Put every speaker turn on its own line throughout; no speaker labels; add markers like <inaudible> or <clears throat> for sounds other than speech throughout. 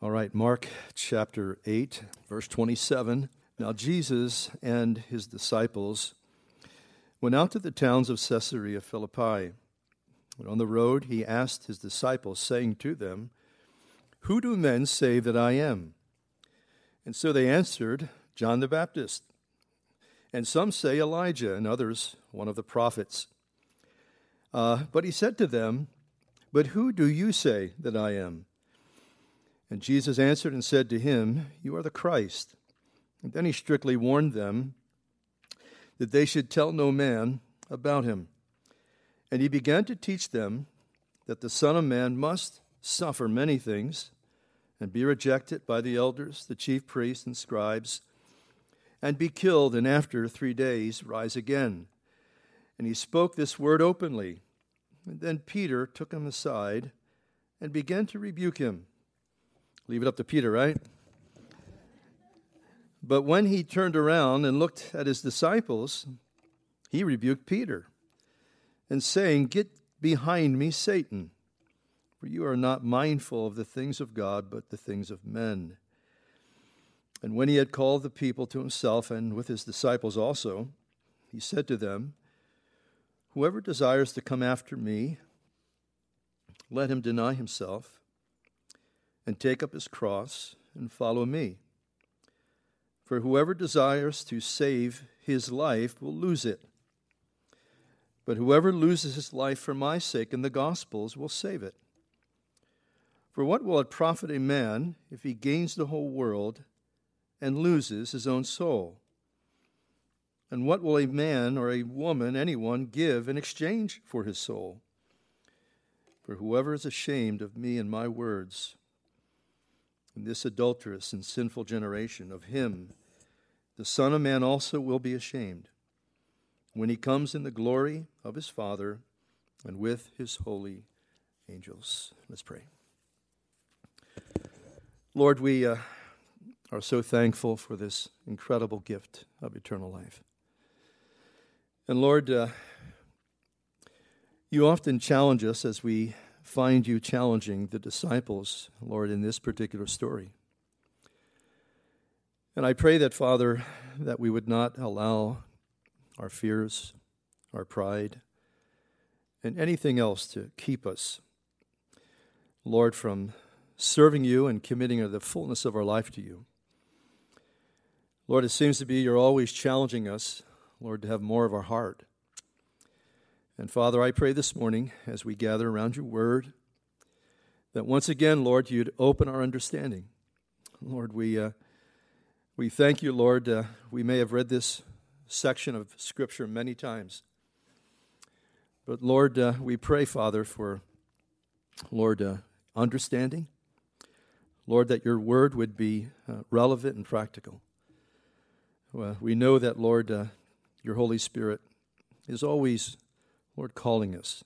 All right, Mark chapter 8, verse 27. Now Jesus and his disciples went out to the towns of Caesarea Philippi. And on the road he asked his disciples, saying to them, Who do men say that I am? And so they answered, John the Baptist. And some say Elijah, and others one of the prophets. Uh, but he said to them, But who do you say that I am? And Jesus answered and said to him, You are the Christ. And then he strictly warned them that they should tell no man about him. And he began to teach them that the Son of Man must suffer many things and be rejected by the elders, the chief priests, and scribes, and be killed, and after three days rise again. And he spoke this word openly. And then Peter took him aside and began to rebuke him. Leave it up to Peter, right? But when he turned around and looked at his disciples, he rebuked Peter and saying, Get behind me, Satan, for you are not mindful of the things of God, but the things of men. And when he had called the people to himself and with his disciples also, he said to them, Whoever desires to come after me, let him deny himself and take up his cross and follow me. For whoever desires to save his life will lose it. But whoever loses his life for my sake and the gospel's will save it. For what will it profit a man if he gains the whole world and loses his own soul? And what will a man or a woman, anyone, give in exchange for his soul? For whoever is ashamed of me and my words, in this adulterous and sinful generation. Of him, the Son of Man also will be ashamed when he comes in the glory of his Father and with his holy angels. Let's pray. Lord, we uh, are so thankful for this incredible gift of eternal life. And Lord, uh, you often challenge us as we find you challenging the disciples, Lord, in this particular story. And I pray that, Father, that we would not allow our fears, our pride, and anything else to keep us, Lord, from serving you and committing the fullness of our life to you. Lord, it seems to be you're always challenging us, Lord, to have more of our heart. And Father, I pray this morning as we gather around your word that once again, Lord, you'd open our understanding. Lord, we, uh, we thank you, Lord. Uh, we may have read this section of Scripture many times. But Lord, uh, we pray, Father, for, Lord, uh, understanding. Lord, that your word would be uh, relevant and practical. Well, we know that, Lord, uh, your Holy Spirit is always Lord, calling us.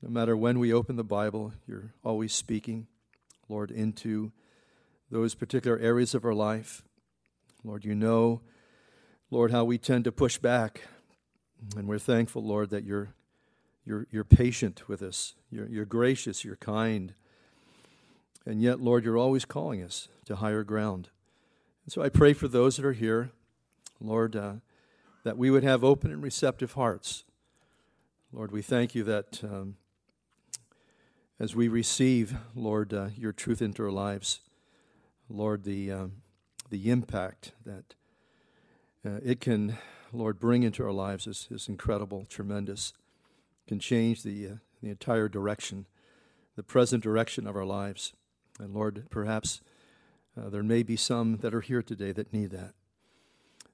No matter when we open the Bible, you're always speaking, Lord, into those particular areas of our life. Lord, you know, Lord, how we tend to push back. And we're thankful, Lord, that you're, you're, you're patient with us. You're, you're gracious. You're kind. And yet, Lord, you're always calling us to higher ground. And so I pray for those that are here, Lord, uh, that we would have open and receptive hearts Lord, we thank you that um, as we receive, Lord, uh, your truth into our lives, Lord, the, um, the impact that uh, it can, Lord, bring into our lives is, is incredible, tremendous, can change the, uh, the entire direction, the present direction of our lives. And Lord, perhaps uh, there may be some that are here today that need that.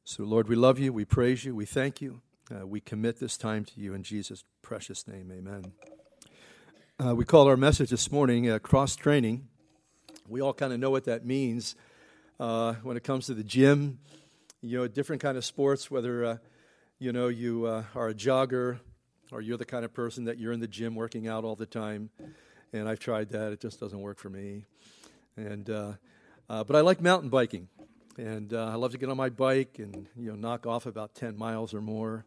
So, Lord, we love you, we praise you, we thank you. Uh, we commit this time to you in Jesus' precious name. Amen. Uh, we call our message this morning uh, cross training. We all kind of know what that means uh, when it comes to the gym. You know, different kind of sports, whether uh, you know you uh, are a jogger or you're the kind of person that you're in the gym working out all the time. And I've tried that; it just doesn't work for me. And but I like mountain biking and uh, I love to get on my bike and you know knock off about 10 miles or more.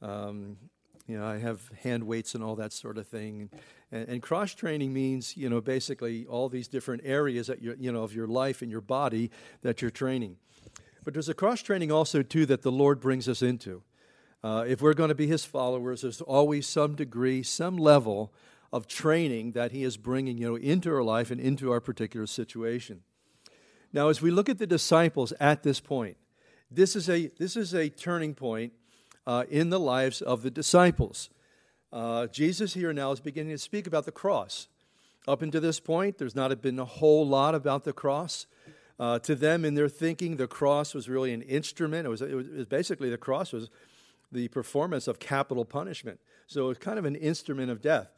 Um, You know, I have hand weights and all that sort of thing. And, and cross training means, you know, basically all these different areas that you you know of your life and your body that you're training. But there's a cross training also too that the Lord brings us into. Uh, if we're going to be His followers, there's always some degree, some level of training that He is bringing, you know, into our life and into our particular situation. Now, as we look at the disciples at this point, this is a this is a turning point uh, in the lives of the disciples. Uh, Jesus here now is beginning to speak about the cross. Up until this point, there's not been a whole lot about the cross. Uh, to them, in their thinking, the cross was really an instrument. It was, it was basically the cross was the performance of capital punishment. So it's kind of an instrument of death.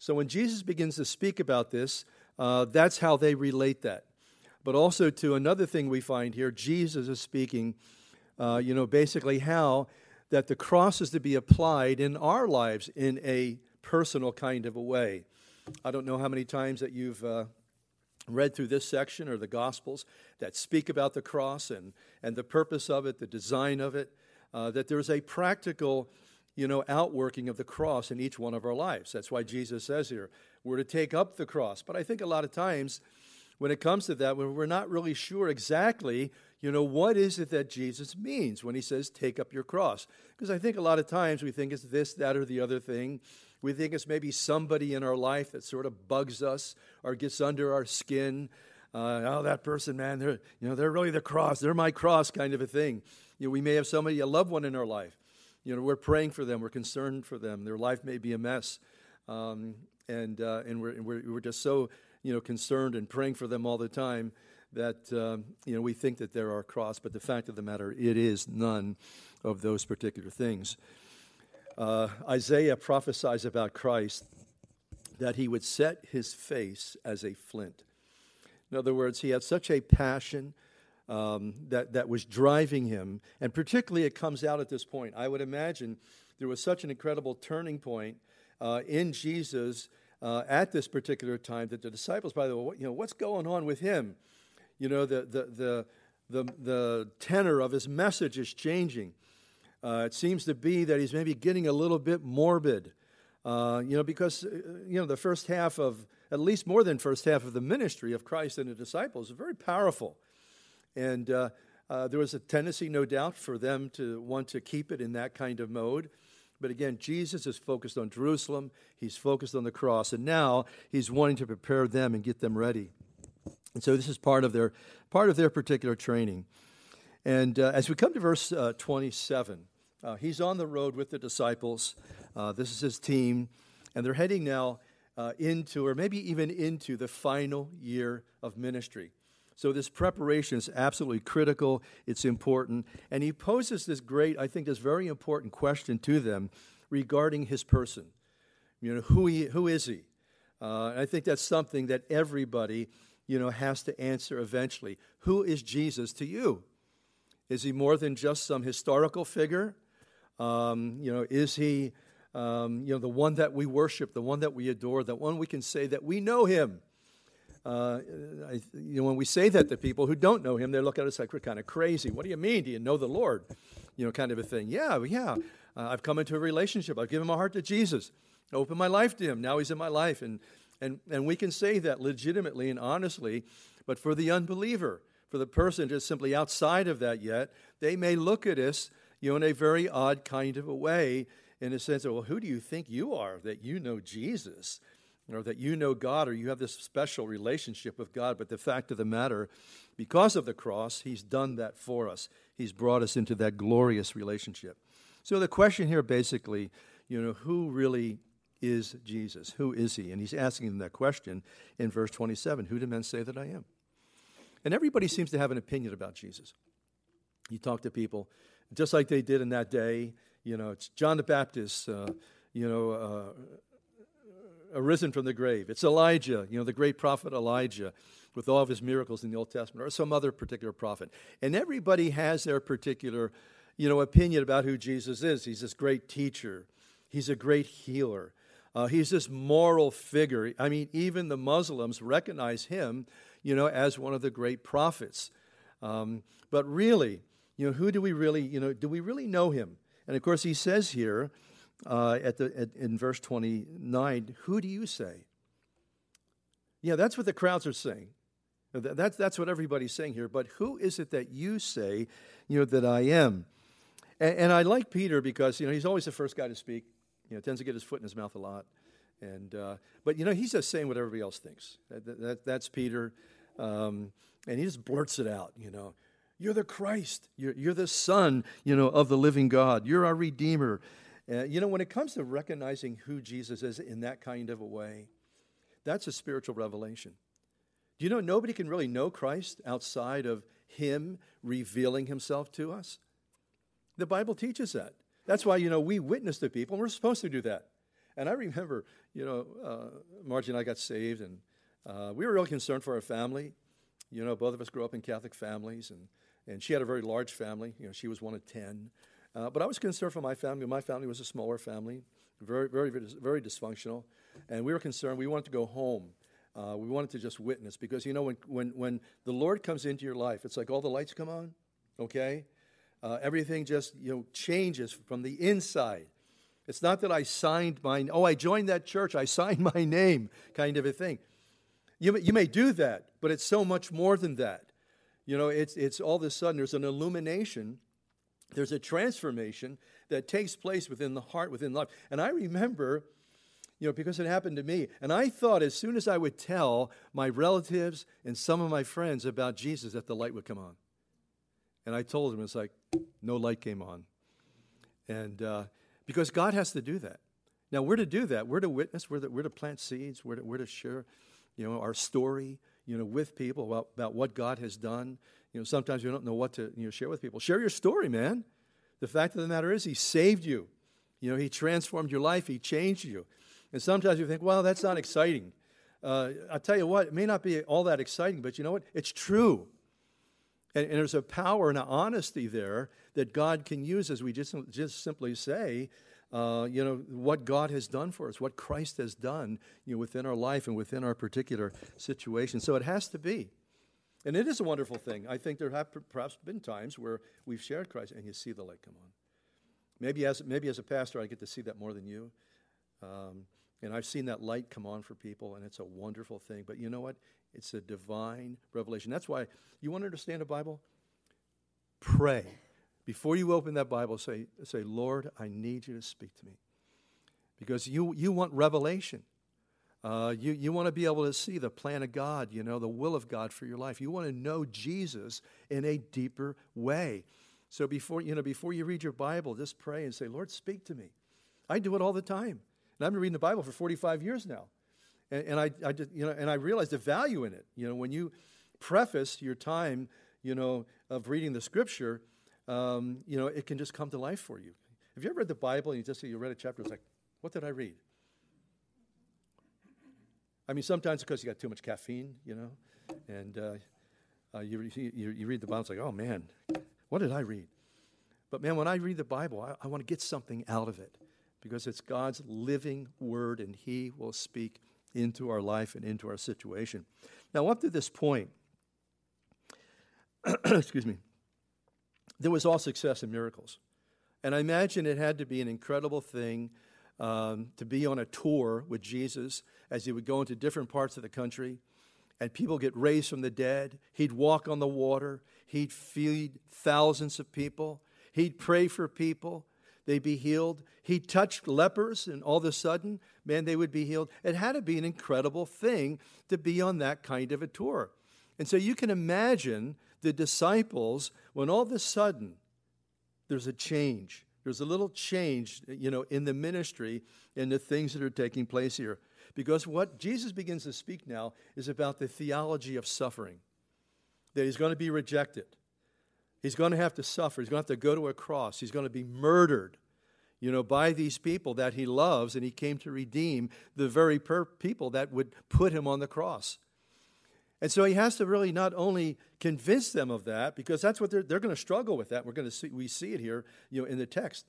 So when Jesus begins to speak about this, uh, that's how they relate that. But also to another thing we find here, Jesus is speaking, uh, you know, basically how that the cross is to be applied in our lives in a personal kind of a way. I don't know how many times that you've uh, read through this section or the Gospels that speak about the cross and, and the purpose of it, the design of it, uh, that there's a practical you know, outworking of the cross in each one of our lives. That's why Jesus says here, we're to take up the cross. But I think a lot of times when it comes to that, when we're not really sure exactly, you know, what is it that Jesus means when he says, take up your cross? Because I think a lot of times we think it's this, that, or the other thing. We think it's maybe somebody in our life that sort of bugs us or gets under our skin. Uh, oh, that person, man, they're, you know, they're really the cross. They're my cross kind of a thing. You know, we may have somebody, a loved one in our life. You know, we're praying for them. We're concerned for them. Their life may be a mess. Um, and uh, and we're, we're, we're just so, you know, concerned and praying for them all the time that, um, you know, we think that there are cross. But the fact of the matter, it is none of those particular things. Uh, Isaiah prophesies about Christ that he would set his face as a flint. In other words, he had such a passion um, that, that was driving him, and particularly it comes out at this point. I would imagine there was such an incredible turning point uh, in Jesus uh, at this particular time that the disciples, by the way, you know, what's going on with him? You know, the, the, the, the, the tenor of his message is changing. Uh, it seems to be that he's maybe getting a little bit morbid, uh, you know, because, uh, you know, the first half of, at least more than first half of the ministry of Christ and the disciples is very powerful. And uh, uh, there was a tendency, no doubt, for them to want to keep it in that kind of mode. But again, Jesus is focused on Jerusalem, he's focused on the cross, and now he's wanting to prepare them and get them ready. And so this is part of their, part of their particular training. And uh, as we come to verse uh, 27, uh, he's on the road with the disciples. Uh, this is his team, and they're heading now uh, into, or maybe even into, the final year of ministry. So, this preparation is absolutely critical. It's important. And he poses this great, I think, this very important question to them regarding his person. You know, who, he, who is he? Uh, I think that's something that everybody, you know, has to answer eventually. Who is Jesus to you? Is he more than just some historical figure? Um, you know, is he, um, you know, the one that we worship, the one that we adore, the one we can say that we know him? Uh, I, you know, when we say that to people who don't know him, they look at us like we're kind of crazy. What do you mean? Do you know the Lord? You know, kind of a thing. Yeah, yeah. Uh, I've come into a relationship. I've given my heart to Jesus. I opened my life to him. Now he's in my life. And, and, and we can say that legitimately and honestly. But for the unbeliever, for the person just simply outside of that yet, they may look at us, you know, in a very odd kind of a way, in a sense of, well, who do you think you are that you know Jesus? Or that you know God or you have this special relationship with God. But the fact of the matter, because of the cross, He's done that for us. He's brought us into that glorious relationship. So the question here basically, you know, who really is Jesus? Who is He? And He's asking them that question in verse 27 Who do men say that I am? And everybody seems to have an opinion about Jesus. You talk to people, just like they did in that day, you know, it's John the Baptist, uh, you know, uh, arisen from the grave. It's Elijah, you know, the great prophet Elijah with all of his miracles in the Old Testament, or some other particular prophet. And everybody has their particular, you know, opinion about who Jesus is. He's this great teacher. He's a great healer. Uh, he's this moral figure. I mean, even the Muslims recognize him, you know, as one of the great prophets. Um, but really, you know, who do we really, you know, do we really know him? And of course, he says here uh, at the, at, in verse 29, Who do you say? Yeah, that's what the crowds are saying. That's, that's what everybody's saying here. But who is it that you say, you know, that I am? And, and I like Peter because, you know, he's always the first guy to speak. You know, tends to get his foot in his mouth a lot. And, uh, but, you know, he's just saying what everybody else thinks. That, that, that's Peter. Um, and he just blurts it out, you know. You're the Christ. You're, you're the Son, you know, of the living God. You're our Redeemer. Uh, you know, when it comes to recognizing who Jesus is in that kind of a way, that's a spiritual revelation. Do you know nobody can really know Christ outside of Him revealing Himself to us? The Bible teaches that. That's why, you know, we witness to people, and we're supposed to do that. And I remember, you know, uh, Margie and I got saved, and uh, we were really concerned for our family. You know, both of us grew up in Catholic families, and, and she had a very large family. You know, she was one of 10. Uh, but I was concerned for my family. My family was a smaller family, very, very, very dysfunctional. And we were concerned. We wanted to go home. Uh, we wanted to just witness because, you know, when, when, when the Lord comes into your life, it's like all the lights come on, okay? Uh, everything just, you know, changes from the inside. It's not that I signed my, oh, I joined that church, I <laughs> signed my name kind of a thing. You may, you may do that, but it's so much more than that. You know, it's, it's all of a sudden there's an illumination, there's a transformation that takes place within the heart, within life. And I remember you know, because it happened to me. And I thought as soon as I would tell my relatives and some of my friends about Jesus, that the light would come on. And I told them, it's like, no light came on. And uh, because God has to do that. Now, we're to do that. We're to witness, we're to, we're to plant seeds, we're to, we're to share, you know, our story, you know, with people about, about what God has done. You know, sometimes you don't know what to you know, share with people. Share your story, man. The fact of the matter is, He saved you. You know, He transformed your life, He changed you. And sometimes you think, well, that's not exciting. Uh, I'll tell you what, it may not be all that exciting, but you know what? It's true. And, and, there's a power and an honesty there that God can use as we just, just simply say, uh, you know, what God has done for us, what Christ has done you know, within our life and within our particular situation. So it has to be. And it is a wonderful thing. I think there have perhaps been times where we've shared Christ and you see the light come on. Maybe as, maybe as a pastor, I get to see that more than you. Um, and I've seen that light come on for people, and it's a wonderful thing. But you know what? It's a divine revelation. That's why you want to understand the Bible? Pray. Before you open that Bible, say, say Lord, I need you to speak to me. Because you, you want revelation. Uh, you, you want to be able to see the plan of God, you know, the will of God for your life. You want to know Jesus in a deeper way. So before, you know, before you read your Bible, just pray and say, Lord, speak to me. I do it all the time. And I've been reading the Bible for 45 years now. And, and I, I you know, and I realized the value in it. You know, when you preface your time, you know, of reading the scripture, um, you know, it can just come to life for you. Have you ever read the Bible and you just you read a chapter, it's like, what did I read? I mean, sometimes because you got too much caffeine, you know, and uh, uh, you, you, you, read the Bible, it's like, oh man, what did I read? But man, when I read the Bible, I, I want to get something out of it because it's God's living word and He will speak into our life and into our situation. Now, up to this point, <clears throat> excuse me, there was all success and miracles. And I imagine it had to be an incredible thing um, to be on a tour with Jesus as he would go into different parts of the country and people get raised from the dead. He'd walk on the water, he'd feed thousands of people, he'd pray for people they'd be healed. He touched lepers, and all of a sudden, man, they would be healed. It had to be an incredible thing to be on that kind of a tour. And so you can imagine the disciples when all of a sudden there's a change. There's a little change, you know, in the ministry and the things that are taking place here. Because what Jesus begins to speak now is about the theology of suffering, that he's going to be rejected He's going to have to suffer. He's going to have to go to a cross. He's going to be murdered, you know, by these people that he loves, and he came to redeem the very per- people that would put him on the cross. And so he has to really not only convince them of that, because that's what they're, they're going to struggle with that. We're going to see, we see it here, you know, in the text.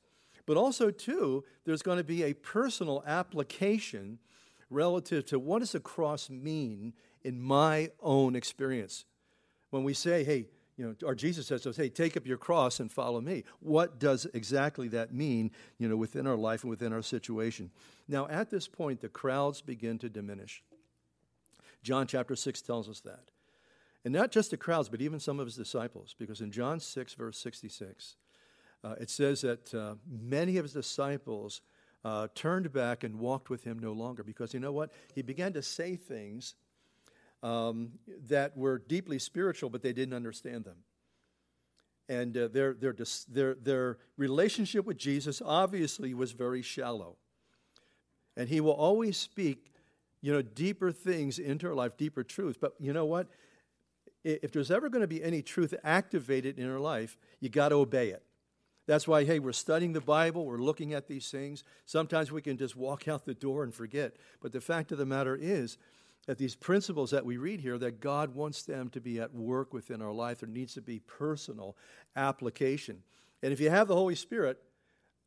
But also, too, there's going to be a personal application relative to what does the cross mean in my own experience. When we say, hey, you know, or Jesus says to us, hey, take up your cross and follow me. What does exactly that mean, you know, within our life and within our situation? Now, at this point, the crowds begin to diminish. John chapter 6 tells us that. And not just the crowds, but even some of his disciples, because in John 6, verse 66, uh, it says that uh, many of his disciples uh, turned back and walked with him no longer, because you know what? He began to say things um, that were deeply spiritual, but they didn't understand them. And uh, their, their, their, their relationship with Jesus obviously was very shallow. And he will always speak, you know, deeper things into our life, deeper truth. But you know what? If there's ever going to be any truth activated in our life, you got to obey it. That's why, hey, we're studying the Bible, we're looking at these things. Sometimes we can just walk out the door and forget. But the fact of the matter is, that these principles that we read here, that God wants them to be at work within our life. There needs to be personal application. And if you have the Holy Spirit,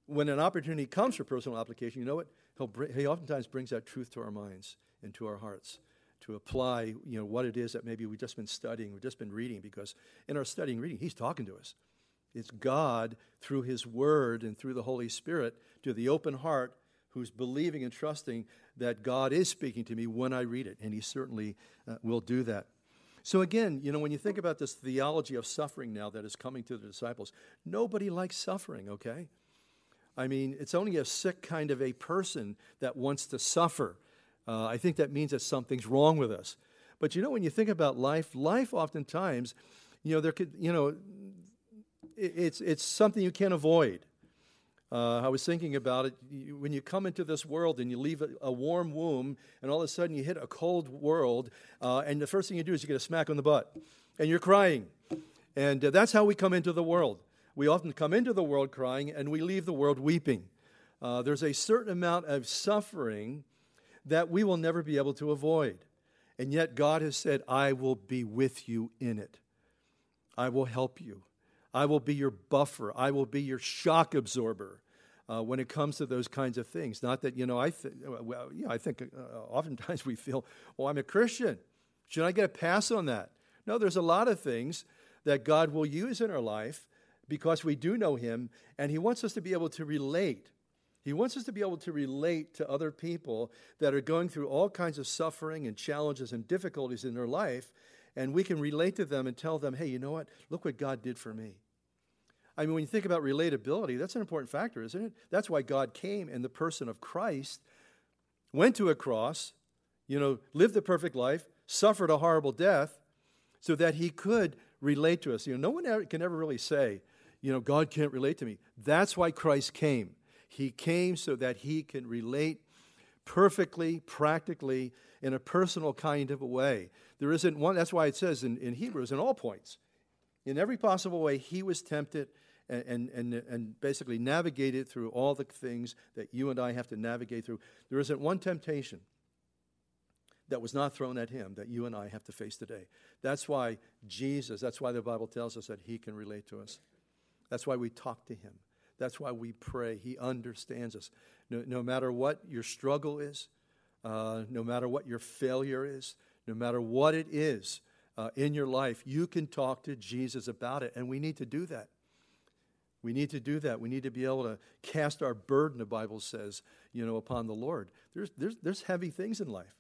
when an opportunity comes for personal application, you know what? He'll bring, he oftentimes brings that truth to our minds and to our hearts to apply, you know, what it is that maybe we've just been studying, we've just been reading, because in our studying reading, he's talking to us. It's God through his word and through the Holy Spirit to the open heart who's believing and trusting that God is speaking to me when I read it, and He certainly uh, will do that. So, again, you know, when you think about this theology of suffering now that is coming to the disciples, nobody likes suffering, okay? I mean, it's only a sick kind of a person that wants to suffer. Uh, I think that means that something's wrong with us. But you know, when you think about life, life oftentimes, you know, there could, you know, it's, it's something you can't avoid. Uh, I was thinking about it. You, when you come into this world and you leave a, a, warm womb, and all of a sudden you hit a cold world, uh, and the first thing you do is you get a smack on the butt, and you're crying. And uh, that's how we come into the world. We often come into the world crying, and we leave the world weeping. Uh, there's a certain amount of suffering that we will never be able to avoid. And yet, God has said, I will be with you in it. I will help you. I will be your buffer. I will be your shock absorber uh, when it comes to those kinds of things. Not that, you know, I, th- well, yeah, I think uh, oftentimes <laughs> we feel, well, I'm a Christian. Should I get a pass on that? No, there's a lot of things that God will use in our life because we do know Him, and He wants us to be able to relate. He wants us to be able to relate to other people that are going through all kinds of suffering and challenges and difficulties in their life, and we can relate to them and tell them, hey, you know what? Look what God did for me. I mean, when you think about relatability, that's an important factor, isn't it? That's why God came in the person of Christ, went to a cross, you know, lived the perfect life, suffered a horrible death, so that he could relate to us. You know, no one can ever really say, you know, God can't relate to me. That's why Christ came. He came so that he can relate perfectly, practically, in a personal kind of a way. There isn't one, that's why it says in, in Hebrews, in all points, in every possible way, he was tempted and, and, and basically navigated through all the things that you and I have to navigate through. There isn't one temptation that was not thrown at him that you and I have to face today. That's why Jesus, that's why the Bible tells us that he can relate to us. That's why we talk to him. That's why we pray. He understands us. No, no matter what your struggle is, uh, no matter what your failure is, no matter what it is uh, in your life, you can talk to Jesus about it. And we need to do that. We need to do that. We need to be able to cast our burden, the Bible says, you know, upon the Lord. There's, there's, there's heavy things in life.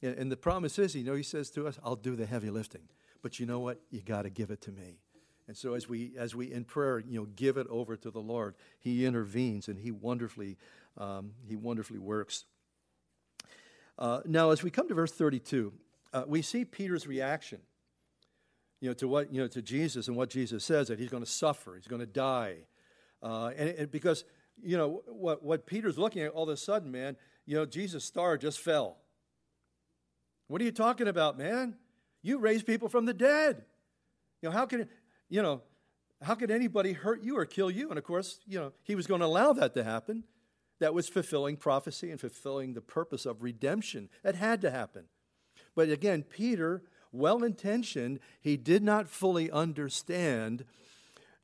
And, and the promise is, you know, he says to us, I'll do the heavy lifting. But you know what? You got to give it to me. And so as we, as we in prayer, you know, give it over to the Lord, he intervenes and he wonderfully, um, he wonderfully works. Uh, now, as we come to verse 32, uh, we see Peter's reaction you know, to what, you know, to Jesus and what Jesus says that he's going to suffer, he's going to die. Uh, and, and, because, you know, what, what Peter's looking at all of a sudden, man, you know, Jesus' star just fell. What are you talking about, man? You raised people from the dead. You know, how can, you know, how could anybody hurt you or kill you? And of course, you know, he was going to allow that to happen. That was fulfilling prophecy and fulfilling the purpose of redemption. That had to happen. But again, Peter well intentioned, he did not fully understand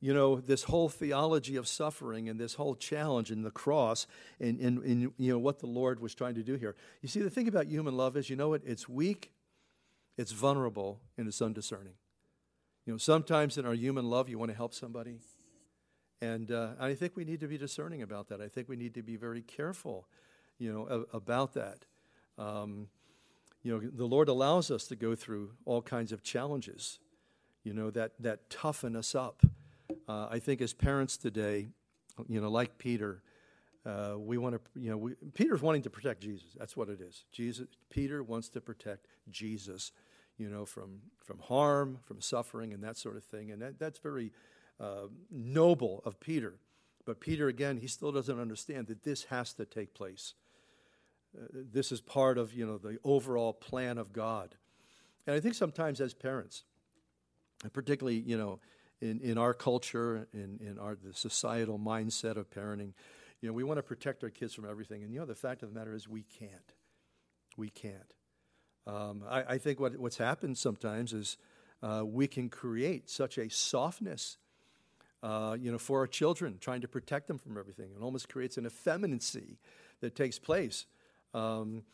you know this whole theology of suffering and this whole challenge in the cross and, and, and, you know what the lord was trying to do here you see the thing about human love is you know what it's weak it's vulnerable and it's undiscerning You know, sometimes in our human love, you want to help somebody. And uh, I think we need to be discerning about that. I think we need to be very careful, you know, a- about that. Um, you know, the Lord allows us to go through all kinds of challenges, you know, that, that toughen us up. Uh, I think as parents today, you know, like Peter, uh, we want to, you know, we, Peter's wanting to protect Jesus. That's what it is. Jesus, Peter wants to protect Jesus, you know, from from harm, from suffering, and that sort of thing. And that, that's very uh, noble of Peter. But Peter, again, he still doesn't understand that this has to take place. Uh, this is part of, you know, the overall plan of God. And I think sometimes as parents, and particularly, you know, in, in our culture, in, in our the societal mindset of parenting, you know, we want to protect our kids from everything. And, you know, the fact of the matter is we can't. We can't. Um, I, I, think what, what's happened sometimes is uh, we can create such a softness, uh, you know, for our children, trying to protect them from everything. It almost creates an effeminacy that takes place. Um,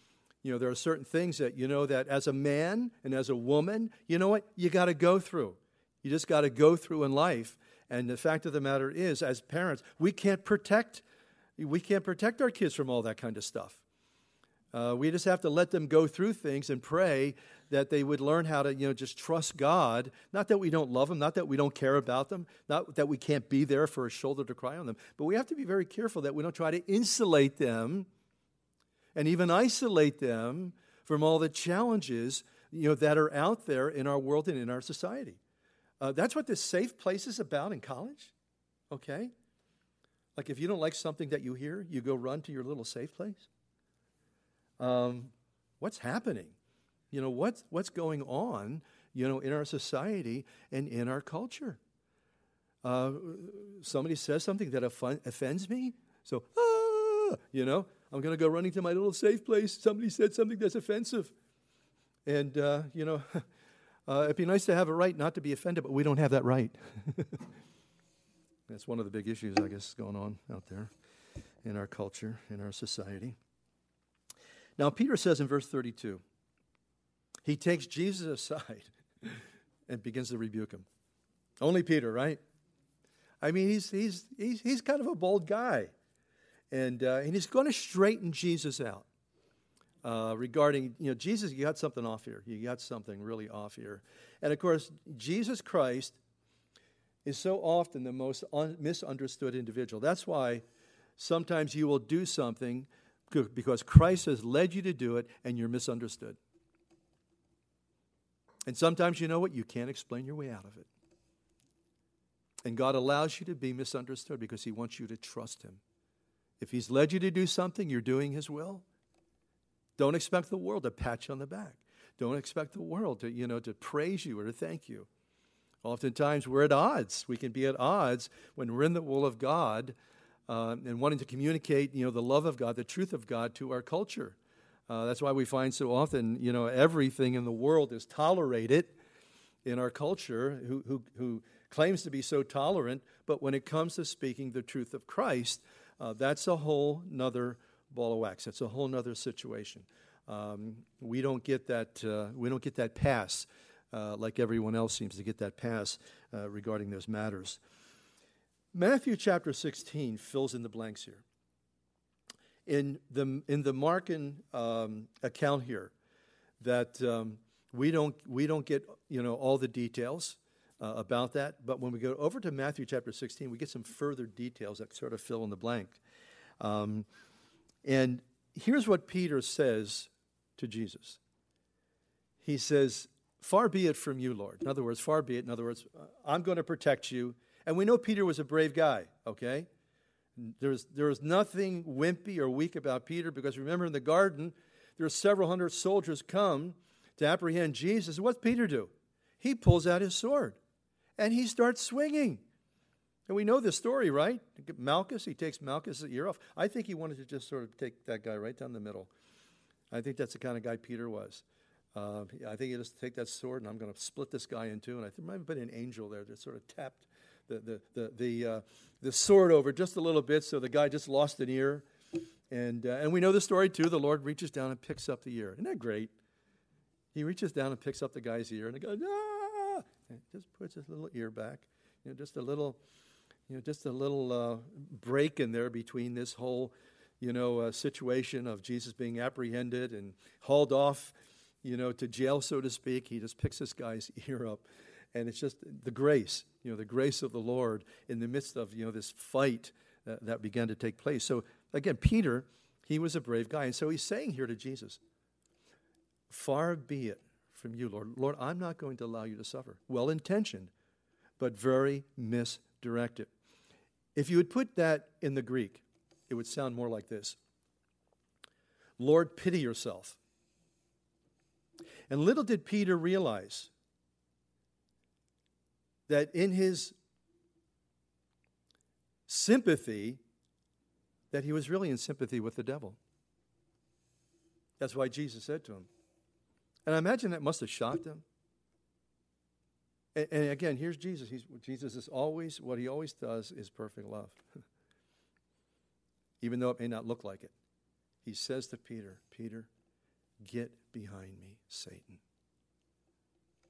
you know, there are certain things that, you know, that as a man and as a woman, you know what, you got to go through. You just got to go through in life. And the fact of the matter is, as parents, we can't protect we can't protect our kids from all that kind of stuff. Uh, we just have to let them go through things and pray that they would learn how to, you know, just trust God. Not that we don't love them, not that we don't care about them, not that we can't be there for a shoulder to cry on them, but we have to be very careful that we don't try to insulate them and even isolate them from all the challenges, you know, that are out there in our world and in our society. Uh, that's what this safe place is about in college, okay? Like if you don't like something that you hear, you go run to your little safe place. Um, what's happening? You know, what's, what's going on, you know, in our society and in our culture? Uh, somebody says something that offends me, so, ah, you know, I'm going to go running to my little safe place. Somebody said something that's offensive. And, uh, you know, <laughs> uh, it'd be nice to have a right not to be offended, but we don't have that right. <laughs> That's one of the big issues, I guess, going on out there in our culture, in our society. Now, Peter says in verse 32, he takes Jesus aside <laughs> and begins to rebuke him. Only Peter, right? I mean, he's, he's, he's, he's kind of a bold guy. And, uh, and he's going to straighten Jesus out uh, regarding, you know, Jesus, you got something off here. You got something really off here. And of course, Jesus Christ is so often the most un- misunderstood individual. That's why sometimes you will do something because Christ has led you to do it and you're misunderstood. And sometimes you know what? You can't explain your way out of it. And God allows you to be misunderstood because He wants you to trust Him. If He's led you to do something, you're doing His will. Don't expect the world to pat you on the back. Don't expect the world to, you know, to praise you or to thank you. Oftentimes we're at odds. We can be at odds when we're in the will of God uh, and wanting to communicate, you know, the love of God, the truth of God to our culture. Uh, that's why we find so often, you know, everything in the world is tolerated in our culture who, who, who claims to be so tolerant, but when it comes to speaking the truth of Christ, uh, that's a whole nother ball of wax. That's a whole nother situation. Um, we don't get that. Uh, we don't get that pass uh, like everyone else seems to get that pass uh, regarding those matters. Matthew chapter 16 fills in the blanks here. In the, in the Markan um, account here, that um, we, don't, we don't get you know, all the details uh, about that, but when we go over to Matthew chapter 16, we get some further details that sort of fill in the blank. Um, and here's what Peter says to Jesus He says, Far be it from you, Lord. In other words, far be it. In other words, I'm going to protect you. And we know Peter was a brave guy, okay? There's, there was nothing wimpy or weak about Peter because remember in the garden, there are several hundred soldiers come to apprehend Jesus. what's Peter do? He pulls out his sword and he starts swinging. And we know the story, right? Malchus, he takes Malchus' ear off. I think he wanted to just sort of take that guy right down the middle. I think that's the kind of guy Peter was. Uh, I think he just take that sword and I'm going to split this guy in two. And I think there might have been an angel there that sort of tapped the, the, the, the, uh, the sword over just a little bit so the guy just lost an ear. And, uh, and we know the story too. The Lord reaches down and picks up the ear. Isn't that great? He reaches down and picks up the guy's ear, and the guy, ah! And just puts his little ear back, you know, just a little, you know, just a little uh, break in there between this whole, you know, uh, situation of Jesus being apprehended and hauled off, you know, to jail, so to speak. He just picks this guy's <laughs> ear up, and it's just the grace, you know, the grace of the Lord in the midst of you know this fight that, that began to take place. So again, Peter, he was a brave guy, and so he's saying here to Jesus, "Far be it from you, Lord. Lord, I'm not going to allow you to suffer. Well intentioned, but very misdirected. If you would put that in the Greek, it would sound more like this Lord, pity yourself. And little did Peter realize that in his sympathy, that he was really in sympathy with the devil. That's why Jesus said to him, and I imagine that must have shocked him. And, and again, here's Jesus. He's, Jesus is always, what he always does is perfect love. <laughs> Even though it may not look like it. He says to Peter, Peter, get behind me, Satan.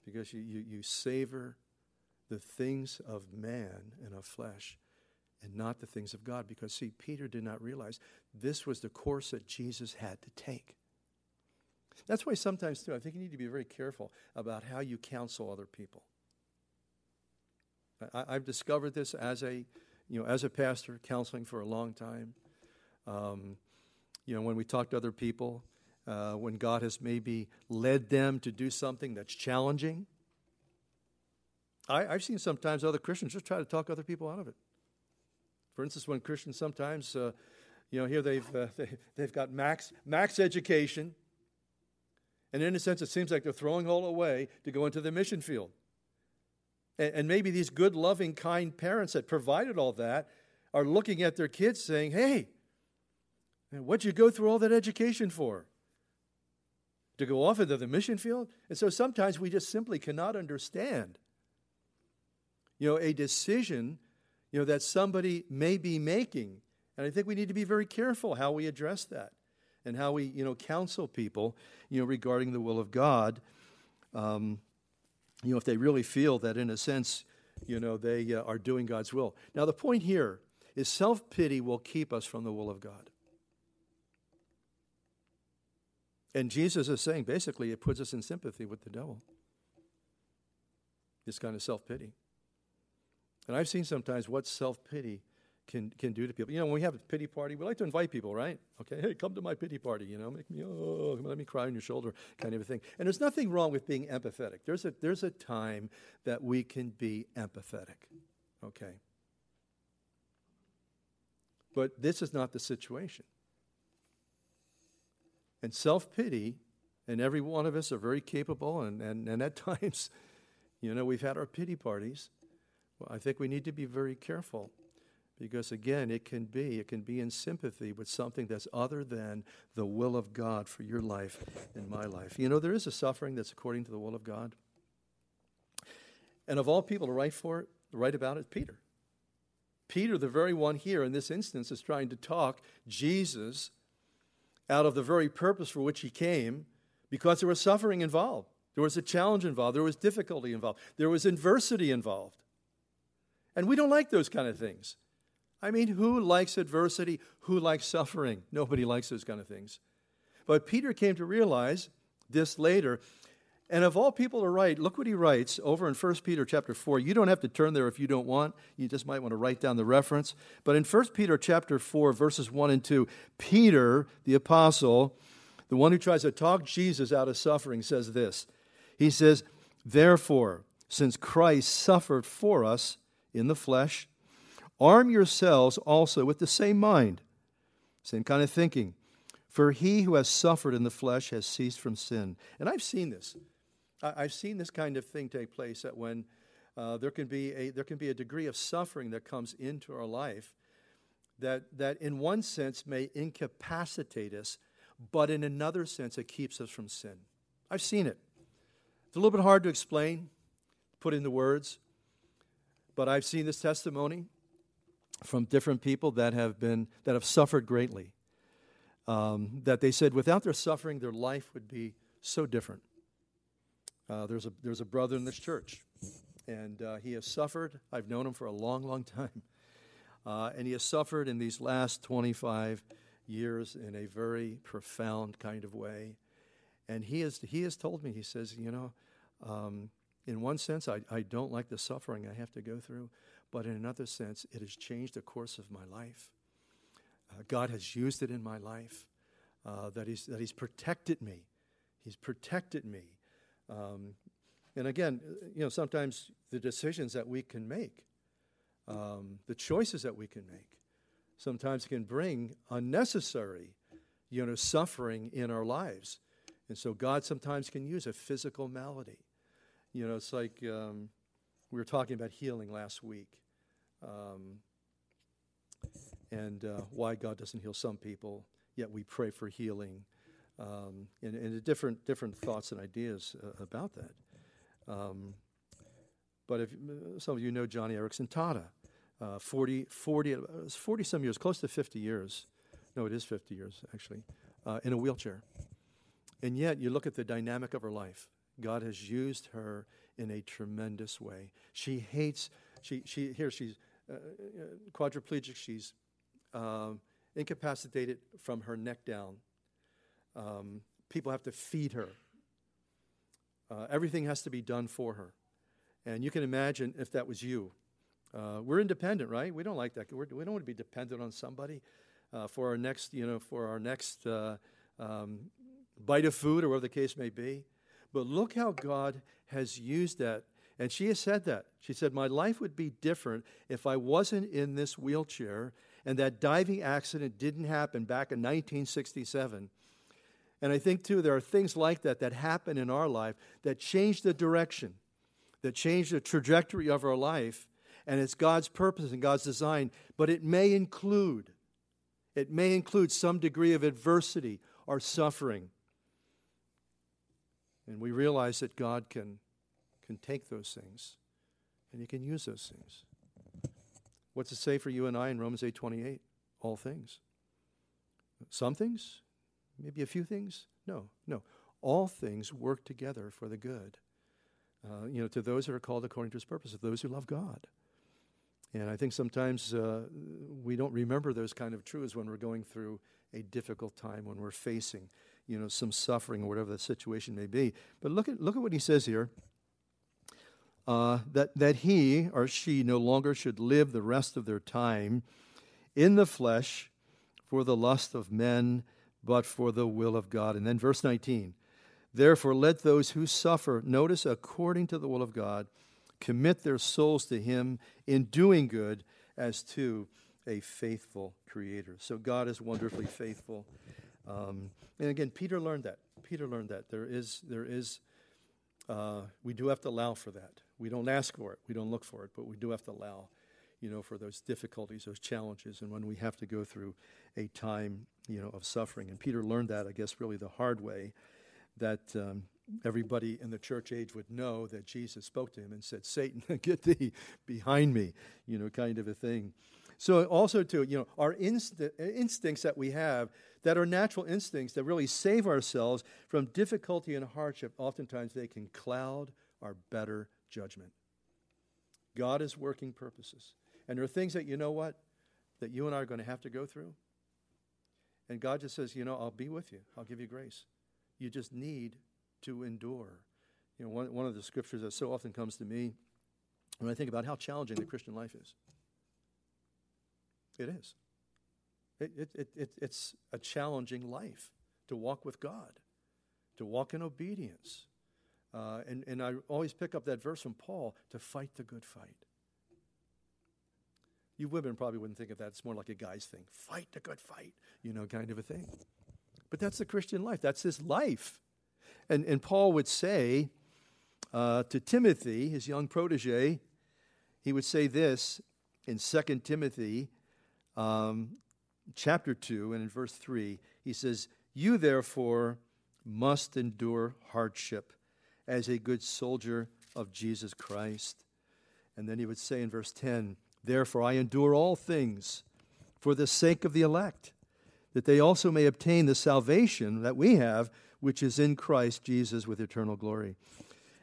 Because you, you, you savor the things of man and of flesh and not the things of God. Because, see, Peter did not realize this was the course that Jesus had to take. That's why sometimes, too, I think you need to be very careful about how you counsel other people. I, have discovered this as a, you know, as a pastor, counseling for a long time. Um, you know, when we talk to other people, uh, when God has maybe led them to do something that's challenging. I, have seen sometimes other Christians just try to talk other people out of it. For instance, when Christians sometimes, uh, you know, here they've, uh, <laughs> they, they've got max, max education, and in a sense, it seems like they're throwing all away to go into the mission field. And, and maybe these good, loving, kind parents that provided all that are looking at their kids saying, hey, what'd you go through all that education for? To go off into the mission field? And so sometimes we just simply cannot understand, you know, a decision, you know, that somebody may be making. And I think we need to be very careful how we address that and how we, you know, counsel people, you know, regarding the will of God. Um, you know, if they really feel that, in a sense, you know, they uh, are doing God's will. Now, the point here is self pity will keep us from the will of God. And Jesus is saying basically it puts us in sympathy with the devil. This kind of self pity. And I've seen sometimes what self pity can, can do to people. You know, when we have a pity party, we like to invite people, right? Okay, hey, come to my pity party, you know, make me, oh, let me cry on your shoulder, kind of a thing. And there's nothing wrong with being empathetic. There's a, there's a time that we can be empathetic, okay? But this is not the situation. And self pity, and every one of us are very capable, and, and, and at <laughs> times, you know, we've had our pity parties. Well, I think we need to be very careful because again it can be it can be in sympathy with something that's other than the will of god for your life and my life. You know there is a suffering that's according to the will of god. And of all people to write for it write about it peter. Peter the very one here in this instance is trying to talk jesus out of the very purpose for which he came because there was suffering involved. There was a challenge involved. There was difficulty involved. There was adversity involved and we don't like those kind of things I mean, who likes adversity? Who likes suffering? Nobody likes those kind of things. But Peter came to realize this later. And of all people to write, look what he writes over in 1 Peter chapter 4. You don't have to turn there if you don't want. You just might want to write down the reference. But in 1 Peter chapter 4, verses 1 and 2, Peter, the apostle, the one who tries to talk Jesus out of suffering, says this. He says, Therefore, since Christ suffered for us in the flesh, Arm yourselves also with the same mind, same kind of thinking. For he who has suffered in the flesh has ceased from sin. And I've seen this. I've seen this kind of thing take place that when uh, there, can be a, there can be a degree of suffering that comes into our life that, that, in one sense, may incapacitate us, but in another sense, it keeps us from sin. I've seen it. It's a little bit hard to explain, put into words, but I've seen this testimony from different people that have been that have suffered greatly. Um, that they said without their suffering, their life would be so different. Uh, there's a there's a brother in this church, And uh, he has suffered. I've known him for a long, long time. Uh, and he has suffered in these last 25 years in a very profound kind of way. And he has, he has told me, he says, you know, um, in one sense, I, I don't like the suffering I have to go through, but in another sense, it has changed the course of my life. Uh, God has used it in my life, uh, that, he's, that He's protected me. He's protected me. Um, and again, you know, sometimes the decisions that we can make, um, the choices that we can make, sometimes can bring unnecessary, you know, suffering in our lives. And so God sometimes can use a physical malady. You know, it's like um, we were talking about healing last week. Um, and uh, why God doesn't heal some people, yet we pray for healing. Um, and, and different, different thoughts and ideas uh, about that. Um, but if uh, some of you know Joni Eareckson Tada, uh, 40, 40, 40 some years, close to 50 years. No, it is 50 years, actually, uh, in a wheelchair. And yet, you look at the dynamic of her life. God has used her in a tremendous way. She hates, she, she here, she's uh, uh quadriplegic, she's um, incapacitated from her neck down. Um, people have to feed her. Uh, everything has to be done for her. And you can imagine if that was you. Uh, we're independent, right? We don't like that. We're, we do not want to be dependent on somebody uh, for our next, you know, for our next uh, um, bite of food or whatever the case may be. But look how God has used that. And she has said that. She said, My life would be different if I wasn't in this wheelchair and that diving accident didn't happen back in 1967. And I think, too, there are things like that that happen in our life that change the direction, that change the trajectory of our life. And it's God's purpose and God's design, but it may include, it may include some degree of adversity or suffering. And we realize that God can, can take those things and He can use those things. What's it say for you and I in Romans 8:28? All things. Some things, maybe a few things. No, no. All things work together for the good. Uh, you know, to those that are called according to His purpose, of those who love God. And I think sometimes uh, we don't remember those kind of truths when we're going through a difficult time, when we're facing, you know, some suffering or whatever the situation may be. But look at look at what he says here uh, that, that he or she no longer should live the rest of their time in the flesh for the lust of men, but for the will of God. And then verse 19 Therefore, let those who suffer, notice, according to the will of God, commit their souls to Him in doing good as to a faithful Creator. So God is wonderfully faithful. Um, and again, Peter learned that. Peter learned that. There is, there is, uh, we do have to allow for that. We don't ask for it, we don't look for it, but we do have to allow, you know, for those difficulties, those challenges, and when we have to go through a time, you know, of suffering. And Peter learned that, I guess, really the hard way, that um, everybody in the church age would know that Jesus spoke to him and said, Satan, <laughs> get thee behind me, you know, kind of a thing. So also to, you know, our inst- instincts that we have that are natural instincts that really save ourselves from difficulty and hardship, oftentimes they can cloud our better judgment. God is working purposes. And there are things that you know what? That you and I are going to have to go through. And God just says, you know, I'll be with you. I'll give you grace. You just need to endure. You know, one, one of the scriptures that so often comes to me when I think about how challenging the Christian life is. It is. It, it, it, it, it's a challenging life to walk with God, to walk in obedience, uh, and, and I always pick up that verse from Paul to fight the good fight. You women probably wouldn't think of that. It's more like a guy's thing. Fight the good fight, you know, kind of a thing. But that's the Christian life. That's his life. And, and Paul would say uh, to Timothy, his young protege, he would say this in 2 Timothy um, chapter 2 and in verse 3. He says, You therefore must endure hardship as a good soldier of Jesus Christ. And then he would say in verse 10, Therefore I endure all things for the sake of the elect, that they also may obtain the salvation that we have, which is in Christ Jesus with eternal glory.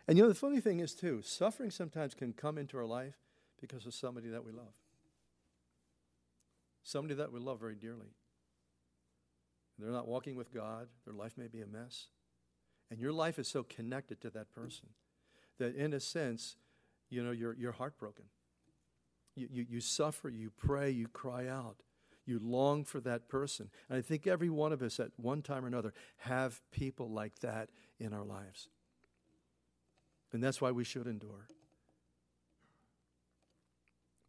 And you know, the funny thing is, too, suffering sometimes can come into our life because of somebody that we love. Somebody that we love very dearly. They're not walking with God, their life may be a mess. And your life is so connected to that person that, in a sense, you know, you're, you're heartbroken. You, you, you suffer, you pray, you cry out, you long for that person. And I think every one of us at one time or another have people like that in our lives. And that's why we should endure.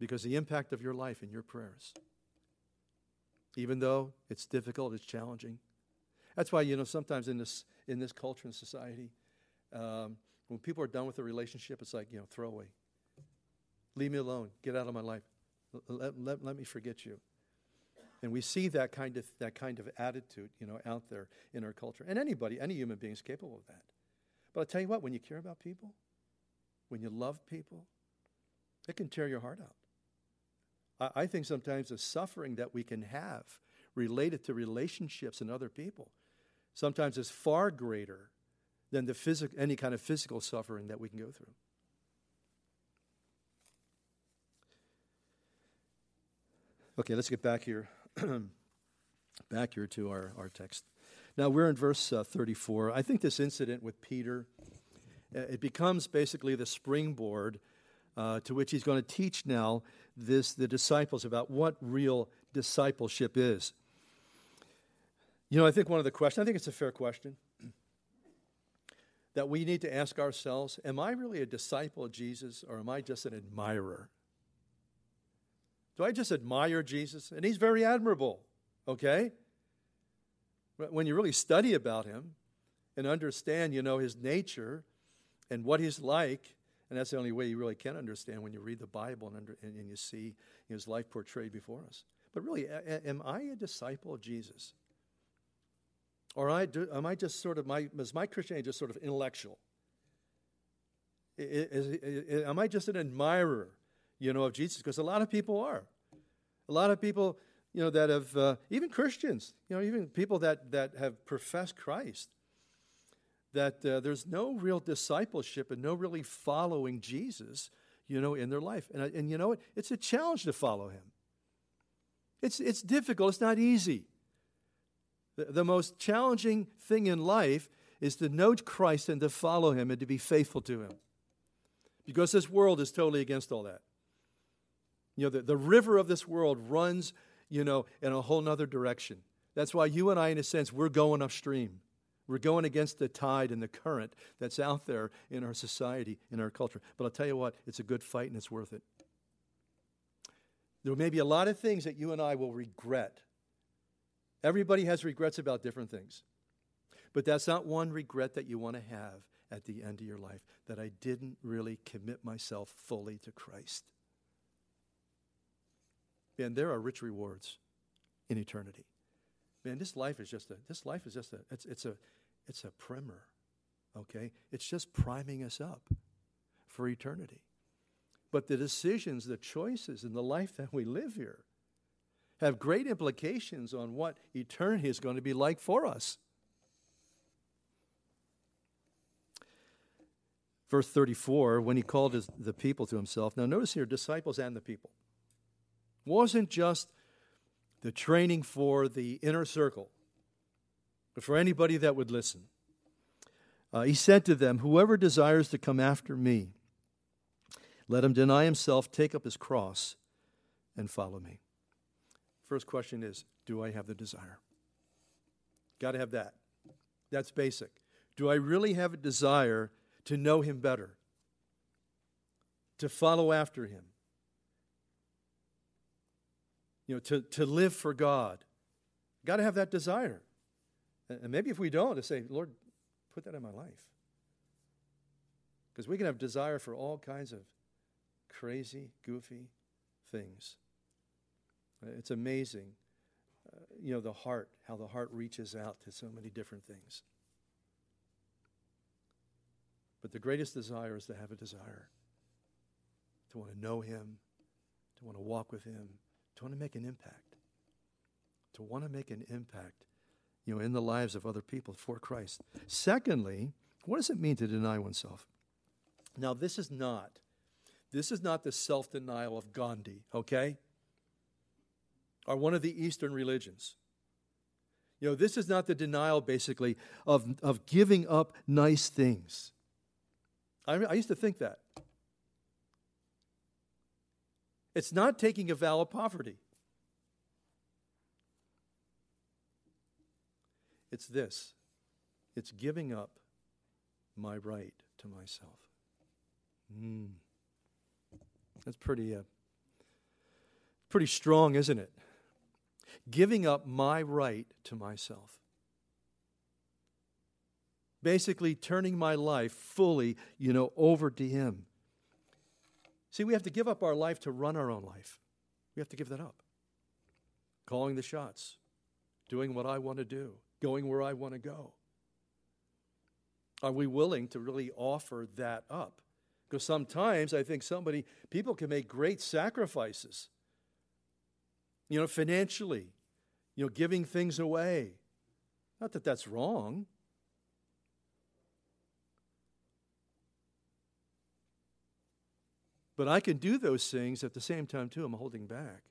Because the impact of your life and your prayers, even though it's difficult, it's challenging. That's why, you know, sometimes in this, in this culture and society, um, when people are done with a relationship, it's like, you know, throw away. Leave me alone. Get out of my life. Let, let, let me forget you. And we see that kind, of, that kind of attitude, you know, out there in our culture. And anybody, any human being is capable of that. But I'll tell you what, when you care about people, when you love people, it can tear your heart out. I, I think sometimes the suffering that we can have related to relationships and other people sometimes is far greater than the physic, any kind of physical suffering that we can go through. Okay, let's get back here. <clears throat> back here to our, our text. Now we're in verse uh, 34. I think this incident with Peter, uh, it becomes basically the springboard uh, to which he's going to teach now this the disciples about what real discipleship is. You know, I think one of the questions, I think it's a fair question that we need to ask ourselves Am I really a disciple of Jesus or am I just an admirer? Do I just admire Jesus? And he's very admirable, okay? When you really study about him and understand, you know, his nature and what he's like, and that's the only way you really can understand when you read the Bible and, under, and, and you see his life portrayed before us. But really, a, am I a disciple of Jesus? Or I do, am I just sort of, my, is my Christianity just sort of intellectual? Is, is, is, am I just an admirer, you know, of Jesus? Because a lot of people are. A lot of people, you know, that have, uh, even Christians, you know, even people that, that have professed Christ, that uh, there's no real discipleship and no really following Jesus, you know, in their life. And, and you know what? It's a challenge to follow him. It's, it's difficult, it's not easy. The, the most challenging thing in life is to know Christ and to follow him and to be faithful to him. Because this world is totally against all that. You know, the, the river of this world runs, you know, in a whole nother direction. That's why you and I, in a sense, we're going upstream. We're going against the tide and the current that's out there in our society, in our culture. But I'll tell you what, it's a good fight and it's worth it. There may be a lot of things that you and I will regret. Everybody has regrets about different things. But that's not one regret that you want to have at the end of your life that I didn't really commit myself fully to Christ. And there are rich rewards in eternity. Man, this life is just a this life is just a it's it's a it's a primer. Okay? It's just priming us up for eternity. But the decisions, the choices and the life that we live here have great implications on what eternity is going to be like for us. Verse 34, when he called his, the people to himself. Now, notice here, disciples and the people. Wasn't just the training for the inner circle, for anybody that would listen. Uh, he said to them, Whoever desires to come after me, let him deny himself, take up his cross, and follow me. First question is Do I have the desire? Got to have that. That's basic. Do I really have a desire to know Him better? To follow after Him? You know, to, to live for God? Got to have that desire. And maybe if we don't, to say, Lord, put that in my life. Because we can have desire for all kinds of crazy, goofy things. It's amazing, uh, you know, the heart, how the heart reaches out to so many different things. But the greatest desire is to have a desire to want to know Him, to want to walk with Him, to want to make an impact, to want to make an impact, you know, in the lives of other people for Christ. Secondly, what does it mean to deny oneself? Now, this is not, this is not the self denial of Gandhi, okay? Or one of the Eastern religions. You know, this is not the denial, basically, of, of giving up nice things. I, I used to think that. It's not taking a vow of poverty. It's this it's giving up my right to myself. Mm. That's pretty, uh, pretty strong, isn't it? Giving up my right to myself. Basically, turning my life fully, you know, over to Him. See, we have to give up our life to run our own life. We have to give that up. Calling the shots, doing what I want to do, going where I want to go. Are we willing to really offer that up? Because sometimes I think somebody, people can make great sacrifices, you know, financially, you know, giving things away. Not that that's wrong. But I can do those things at the same time, too. I'm holding back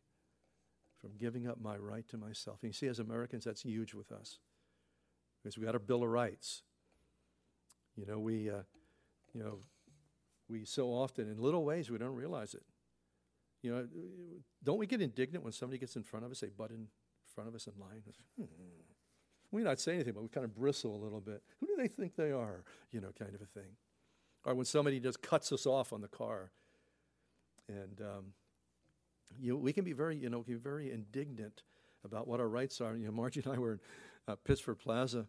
from giving up my right to myself. And you see, as Americans, that's huge with us because we got our Bill of Rights. You know, we, uh, you know, we so often, in little ways, we don't realize it. You know, don't we get indignant when somebody gets in front of us, they butt in front of us in line? Hmm. We not say anything, but we kind of bristle a little bit. Who do they think they are? You know, kind of a thing. Or when somebody just cuts us off on the car, and um, you we can be very, you know, can be very indignant about what our rights are. You know, Margie and I were in uh, Plaza,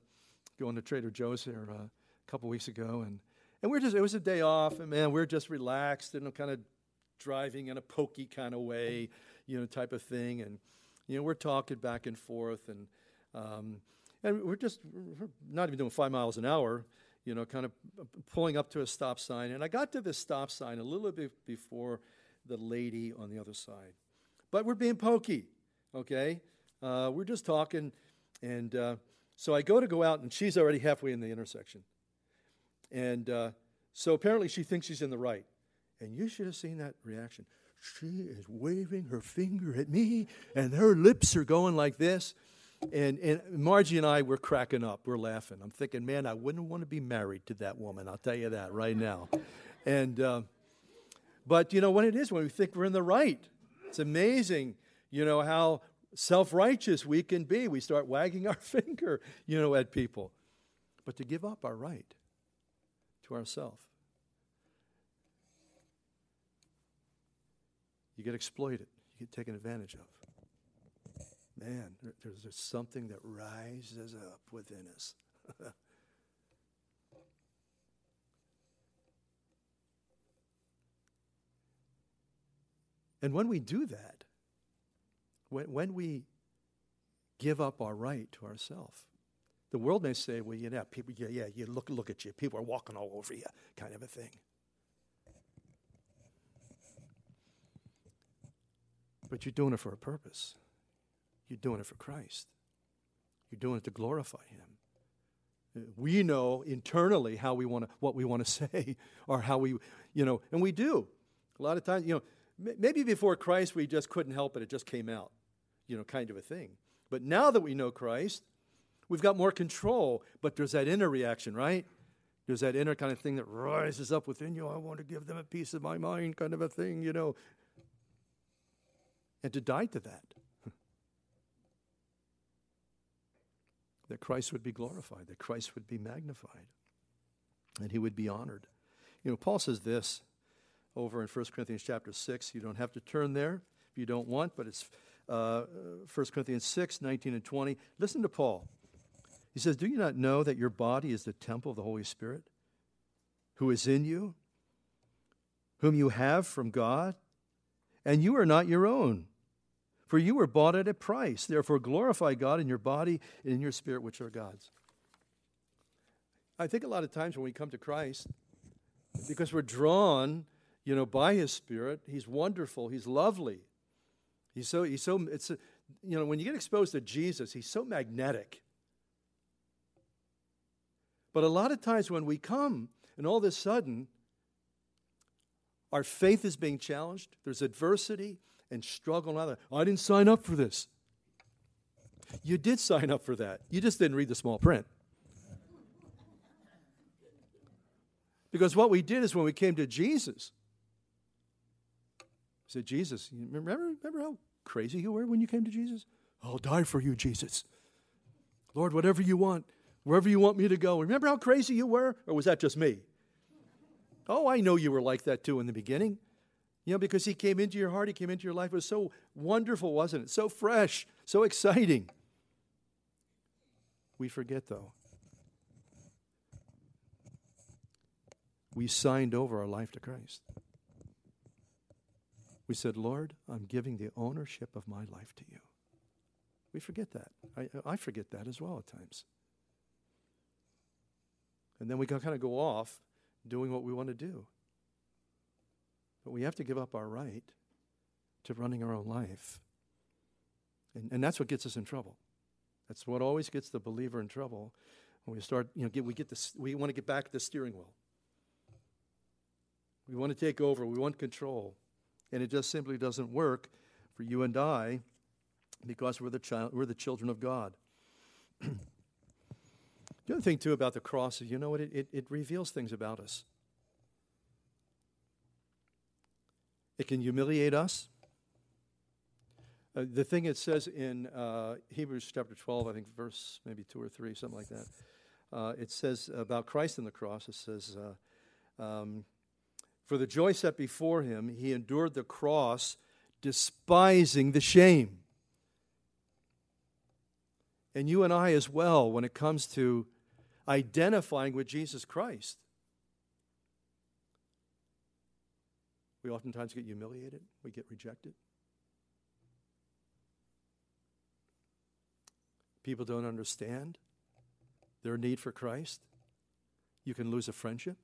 going to Trader Joe's here uh, a couple weeks ago, and and we're just, it was a day off, and man, we're just relaxed and kind of driving in a pokey kind of way, you know, type of thing. And, you know, we're talking back and forth, and, um, and we're just we're not even doing five miles an hour, you know, kind of pulling up to a stop sign. And I got to this stop sign a little bit before the lady on the other side. But we're being pokey, okay? Uh, we're just talking, and uh, so I go to go out, and she's already halfway in the intersection. And uh, so apparently she thinks she's in the right. And you should have seen that reaction. She is waving her finger at me, and her lips are going like this. And, and Margie and I were cracking up. We're laughing. I'm thinking, man, I wouldn't want to be married to that woman. I'll tell you that right now. And, uh, but you know what it is when we think we're in the right. It's amazing, you know, how self righteous we can be. We start wagging our <laughs> finger, you know, at people. But to give up our right to ourselves. You get exploited, you get taken advantage of. Man, there's, there's something that rises up within us. <laughs> and when we do that, when, when we give up our right to ourselves, the world may say, well, you know, people, yeah, yeah, you look, look at you. People are walking all over you, kind of a thing. But you're doing it for a purpose. You're doing it for Christ. You're doing it to glorify Him. We know internally how we want to, what we want to <laughs> say, or how we, you know, and we do. A lot of times, you know, maybe before Christ we just couldn't help it; it just came out, you know, kind of a thing. But now that we know Christ, We've got more control, but there's that inner reaction, right? There's that inner kind of thing that rises up within you. I want to give them a piece of my mind, kind of a thing, you know. And to die to that. <laughs> that Christ would be glorified, that Christ would be magnified, and he would be honored. You know, Paul says this over in 1 Corinthians chapter 6. You don't have to turn there if you don't want, but it's uh, 1 Corinthians 6, 19 and 20. Listen to Paul. He says, Do you not know that your body is the temple of the Holy Spirit who is in you, whom you have from God? And you are not your own, for you were bought at a price. Therefore, glorify God in your body and in your spirit, which are God's. I think a lot of times when we come to Christ, because we're drawn, you know, by His Spirit, He's wonderful, He's lovely. He's so, he's so, it's, a, you know, when you get exposed to Jesus, He's so magnetic. But a lot of times when we come and all of a sudden Our faith is being challenged. There's adversity and struggle. And I didn't sign up for this. You did sign up for that. You just didn't read the small print. Because what we did is when we came to Jesus, we said, Jesus, remember, remember how crazy you were when you came to Jesus? I'll die for you, Jesus. Lord, whatever you want, wherever you want me to go. Remember how crazy you were? Or was that just me? Oh, I know you were like that too in the beginning. You know, because he came into your heart, he came into your life. It was so wonderful, wasn't it? So fresh, so exciting. We forget, though. We signed over our life to Christ. We said, Lord, I'm giving the ownership of my life to you. We forget that. I, I forget that as well at times. And then we kind of go off doing what we want to do. But we have to give up our right to running our own life. And, and that's what gets us in trouble. That's what always gets the believer in trouble when we start, you know, get, we, get this, we want to get back the steering wheel. We want to take over, we want control. And it just simply doesn't work for you and I because we're the, child, we're the children of God. <clears throat> the other thing, too, about the cross is you know what? It, it, it reveals things about us. It can humiliate us. Uh, the thing it says in uh, Hebrews chapter 12, I think verse maybe 2 or 3, something like that, uh, it says about Christ on the cross, it says, uh, um, For the joy set before him, he endured the cross, despising the shame. And you and I as well, when it comes to identifying with Jesus Christ. We oftentimes get humiliated, we get rejected. People don't understand their need for Christ. You can lose a friendship.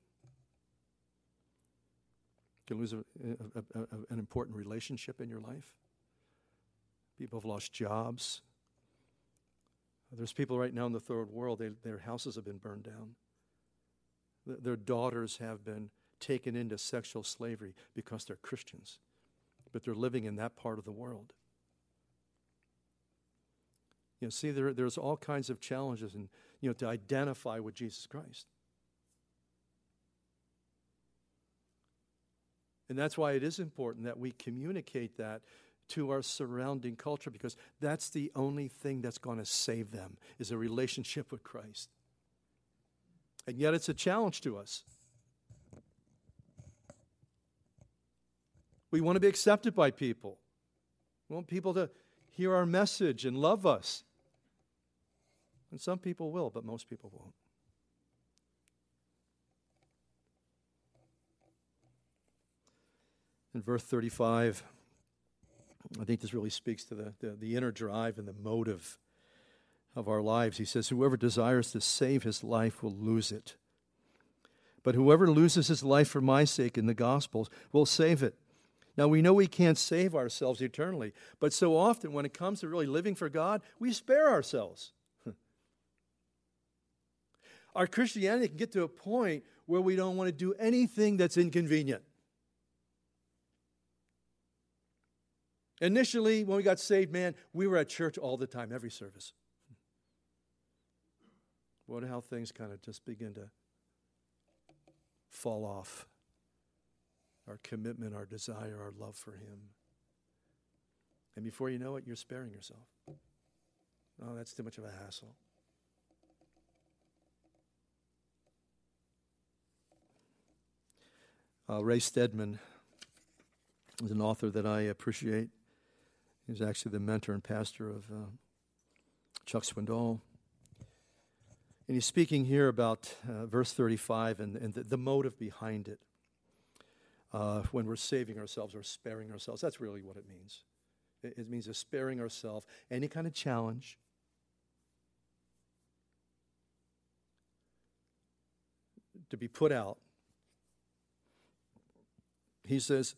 Can lose a, a, a, an important relationship in your life. People have lost jobs. There's people right now in the third world, they, their houses have been burned down. Their daughters have been taken into sexual slavery because they're Christians, but they're living in that part of the world. You know, see, there, there's all kinds of challenges and you know to identify with Jesus Christ. And that's why it is important that we communicate that to our surrounding culture because that's the only thing that's going to save them is a relationship with Christ. And yet it's a challenge to us. We want to be accepted by people. We want people to hear our message and love us. And some people will, but most people won't. In verse 35, I think this really speaks to the, the, the, inner drive and the motive of our lives. He says, Whoever desires to save his life will lose it. But whoever loses his life for my sake in the Gospels will save it. Now, we know we can't save ourselves eternally, but so often when it comes to really living for God, we spare ourselves. <laughs> Our Christianity can get to a point where we don't want to do anything that's inconvenient. Initially, when we got saved, man, we were at church all the time, every service. What how things kind of just begin to fall off. Our commitment, our desire, our love for Him. And before you know it, you're sparing yourself. Oh, that's too much of a hassle. Uh, Ray Stedman is an author that I appreciate. He's actually the mentor and pastor of uh, Chuck Swindoll. And he's speaking here about uh, verse 35 and, and the, the, motive behind it. Uh, when we're saving ourselves or sparing ourselves, that's really what it means. It, it means sparing ourselves any kind of challenge, to be put out he says,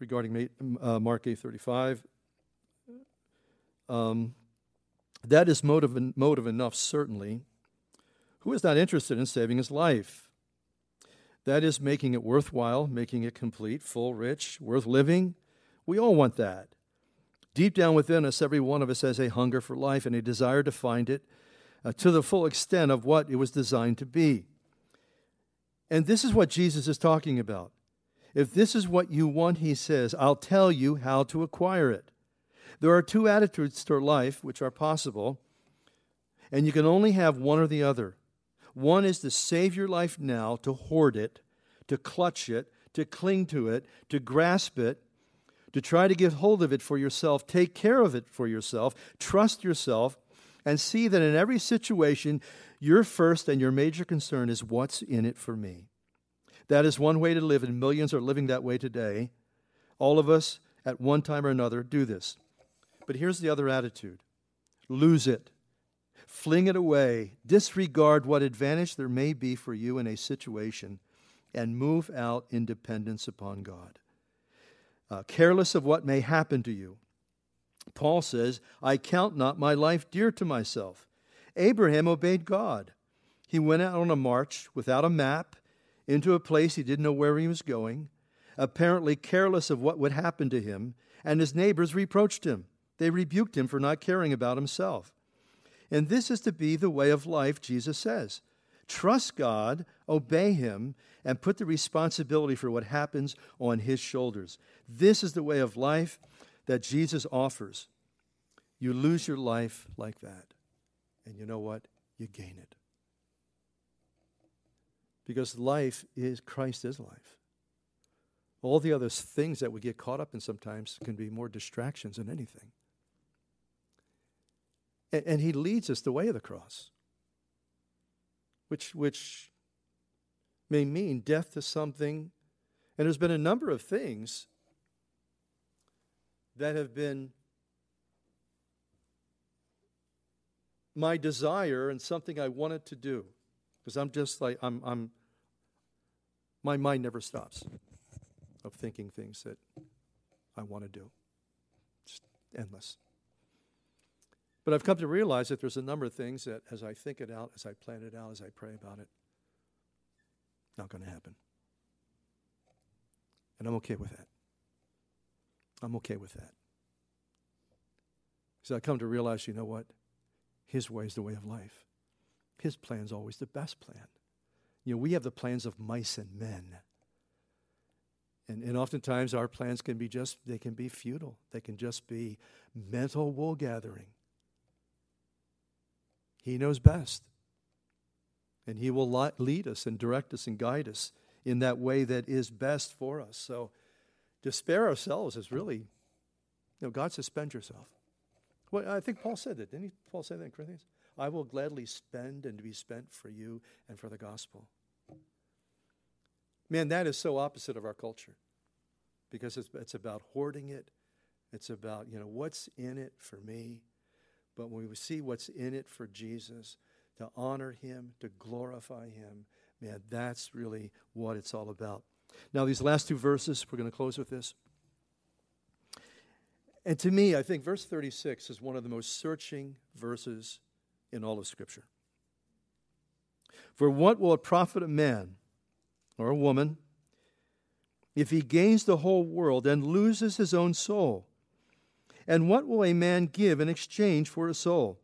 regarding uh, Mark 8:35, um, that is motive, motive enough, certainly. Who is not interested in saving his life? That is making it worthwhile, making it complete, full, rich, worth living. We all want that. Deep down within us, every one of us has a hunger for life and a desire to find it uh, to the full extent of what it was designed to be. And this is what Jesus is talking about. If this is what you want, he says, I'll tell you how to acquire it. There are two attitudes to life which are possible, and you can only have one or the other. One is to save your life now, to hoard it, to clutch it, to cling to it, to grasp it, to try to get hold of it for yourself, take care of it for yourself, trust yourself, and see that in every situation, your first and your major concern is what's in it for me. That is one way to live, and millions are living that way today. All of us, at one time or another, do this. But here's the other attitude lose it, fling it away, disregard what advantage there may be for you in a situation, and move out in dependence upon God. Uh, careless of what may happen to you Paul says, I count not my life dear to myself. Abraham obeyed God. He went out on a march without a map into a place he didn't know where he was going, apparently careless of what would happen to him, and his neighbors reproached him. They rebuked him for not caring about himself. And this is to be the way of life, Jesus says. Trust God, obey Him, and put the responsibility for what happens on His shoulders. This is the way of life that Jesus offers, you lose your life like that. And you know what? You gain it. Because life is, Christ is life. All the other things that we get caught up in sometimes can be more distractions than anything. And, and he leads us the way of the cross, which, which may mean death to something. And there's been a number of things that have been my desire and something I wanted to do. Because I'm just like, I'm, I'm, my mind never stops of thinking things that I want to do. Just endless. But I've come to realize that there's a number of things that as I think it out, as I plan it out, as I pray about it, not going to happen. And I'm okay with that. I'm okay with that. Because I come to realize, you know what? His way is the way of life. His plan is always the best plan. You know, we have the plans of mice and men. And, and oftentimes our plans can be just, they can be futile. They can just be mental wool gathering. He knows best. And He will lead us and direct us and guide us in that way that is best for us. So to spare ourselves is really, you know, God says, spend yourself. Well, I think Paul said that. Didn't he? Paul say that in Corinthians? I will gladly spend and be spent for you and for the gospel. Man, that is so opposite of our culture because it's, it's about hoarding it. It's about, you know, what's in it for me. But when we see what's in it for Jesus, to honor him, to glorify him, man, that's really what it's all about. Now, these last two verses, we're going to close with this. And to me, I think verse 36 is one of the most searching verses in all of Scripture. For what will it profit a man or a woman if he gains the whole world and loses his own soul? And what will a man give in exchange for his soul?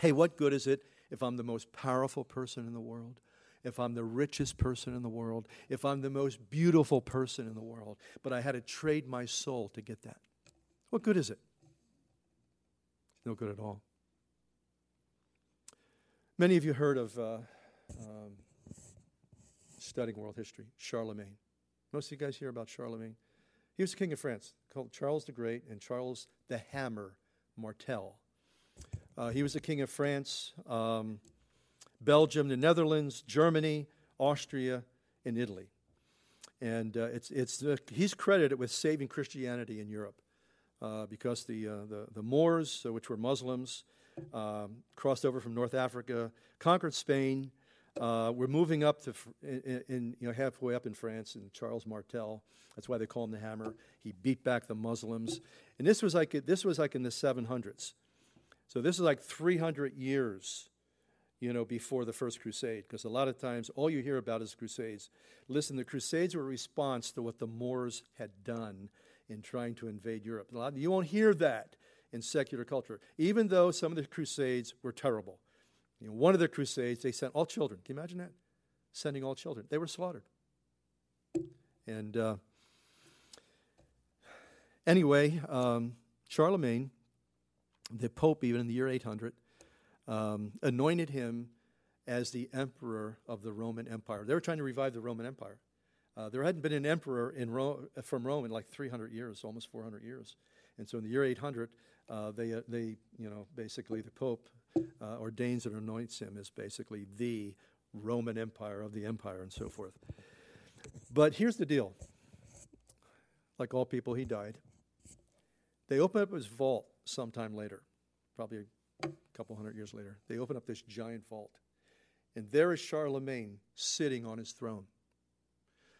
Hey, what good is it if I'm the most powerful person in the world? if I'm the richest person in the world, if I'm the most beautiful person in the world, but I had to trade my soul to get that. What good is it? No good at all. Many of you heard of uh, um, studying world history, Charlemagne. Most of you guys hear about Charlemagne. He was the king of France, called Charles the Great and Charles the Hammer Martel. Uh, he was the king of France, um, Belgium, the Netherlands, Germany, Austria, and Italy. And uh, it's, it's, he's credited with saving Christianity in Europe uh, because the, uh, the, the Moors, uh, which were Muslims, um, crossed over from North Africa, conquered Spain. Uh, we're moving up to in, in, you know halfway up in France, and Charles Martel. That's why they call him the Hammer. He beat back the Muslims, and this was like this was like in the 700s. So this is like 300 years, you know, before the First Crusade, because a lot of times all you hear about is crusades. Listen, the crusades were a response to what the Moors had done in trying to invade Europe. You won't hear that in secular culture, even though some of the crusades were terrible. You know, one of the crusades, they sent all children. Can you imagine that? Sending all children. They were slaughtered. And uh, anyway, um, Charlemagne, the Pope, even in the year 800, um, anointed him as the emperor of the Roman Empire. They were trying to revive the Roman Empire. Uh, there hadn't been an emperor in Rome, from Rome in like 300 years, almost 400 years. And so in the year 800, uh, they, uh, they, you know, basically the Pope uh, ordains and anoints him as basically the Roman Empire of the empire and so forth. But here's the deal like all people, he died. They open up his vault sometime later, probably a couple hundred years later. They open up this giant vault. And there is Charlemagne sitting on his throne.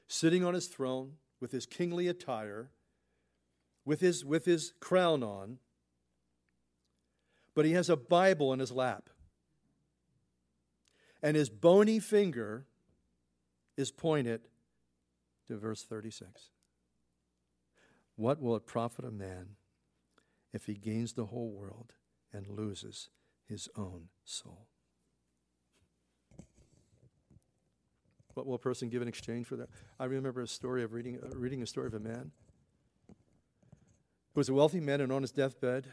Sitting on his throne with his kingly attire, with his, with his crown on, but he has a Bible in his lap. And his bony finger is pointed to verse 36. What will it profit a man if he gains the whole world and loses his own soul? What will a person give in exchange for that? I remember a story of reading, uh, reading a story of a man who was a wealthy man and on his deathbed,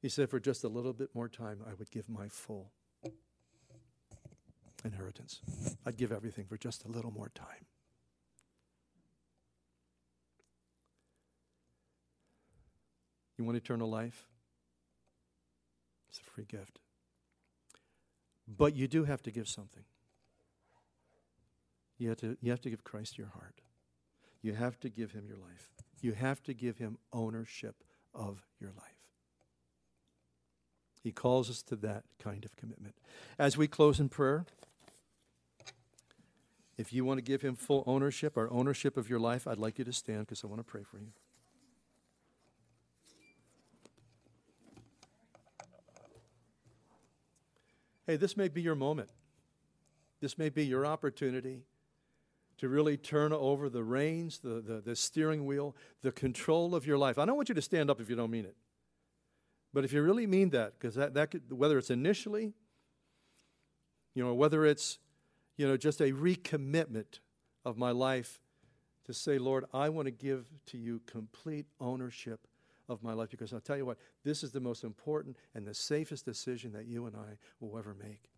he said, For just a little bit more time, I would give my full inheritance. I'd give everything for just a little more time. You want eternal life? It's a free gift. But you do have to give something. You have to, you have to give Christ your heart. You have to give him your life. You have to give him ownership of your life. He calls us to that kind of commitment. As we close in prayer, if you want to give him full ownership or ownership of your life, I'd like you to stand because I want to pray for you. Hey, this may be your moment. This may be your opportunity to really turn over the reins, the, the, the, steering wheel, the control of your life. I don't want you to stand up if you don't mean it. But if you really mean that, because that, that could, whether it's initially, you know, whether it's, you know, just a recommitment of my life to say, Lord, I want to give to you complete ownership of my life because I'll tell you what, this is the most important and the safest decision that you and I will ever make.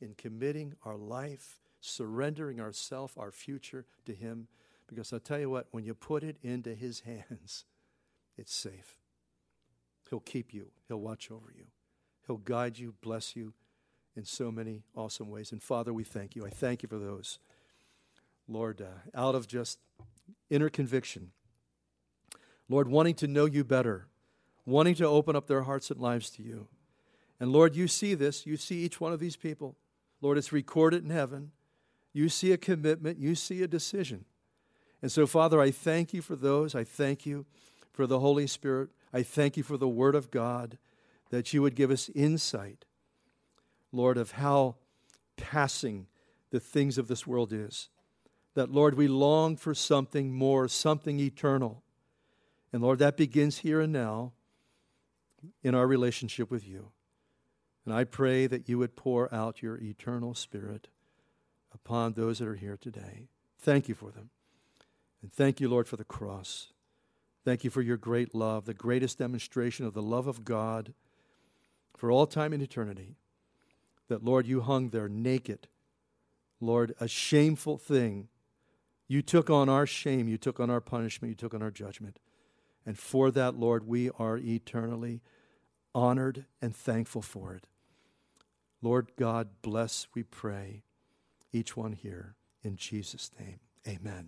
In committing our life, surrendering ourself, our future to Him, because I'll tell you what, when you put it into His <laughs> hands, it's safe. He'll keep you, He'll watch over you, He'll guide you, bless you in so many awesome ways. And Father, we thank you. I thank you for those. Lord, uh, out of just inner conviction, Lord, wanting to know you better, wanting to open up their hearts and lives to you. And Lord, you see this. You see each one of these people. Lord, it's recorded in heaven. You see a commitment, you see a decision. And so, Father, I thank you for those. I thank you for the Holy Spirit. I thank you for the Word of God, that you would give us insight, Lord, of how passing the things of this world is. That, Lord, we long for something more, something eternal. And Lord, that begins here and now in our relationship with you. And I pray that you would pour out your eternal spirit upon those that are here today. Thank you for them. And thank you, Lord, for the cross. Thank you for your great love, the greatest demonstration of the love of God for all time and eternity. That, Lord, you hung there naked. Lord, a shameful thing. You took on our shame, you took on our punishment, you took on our judgment. And for that, Lord, we are eternally honored and thankful for it. Lord God, bless, we pray, each one here. In Jesus' name, amen.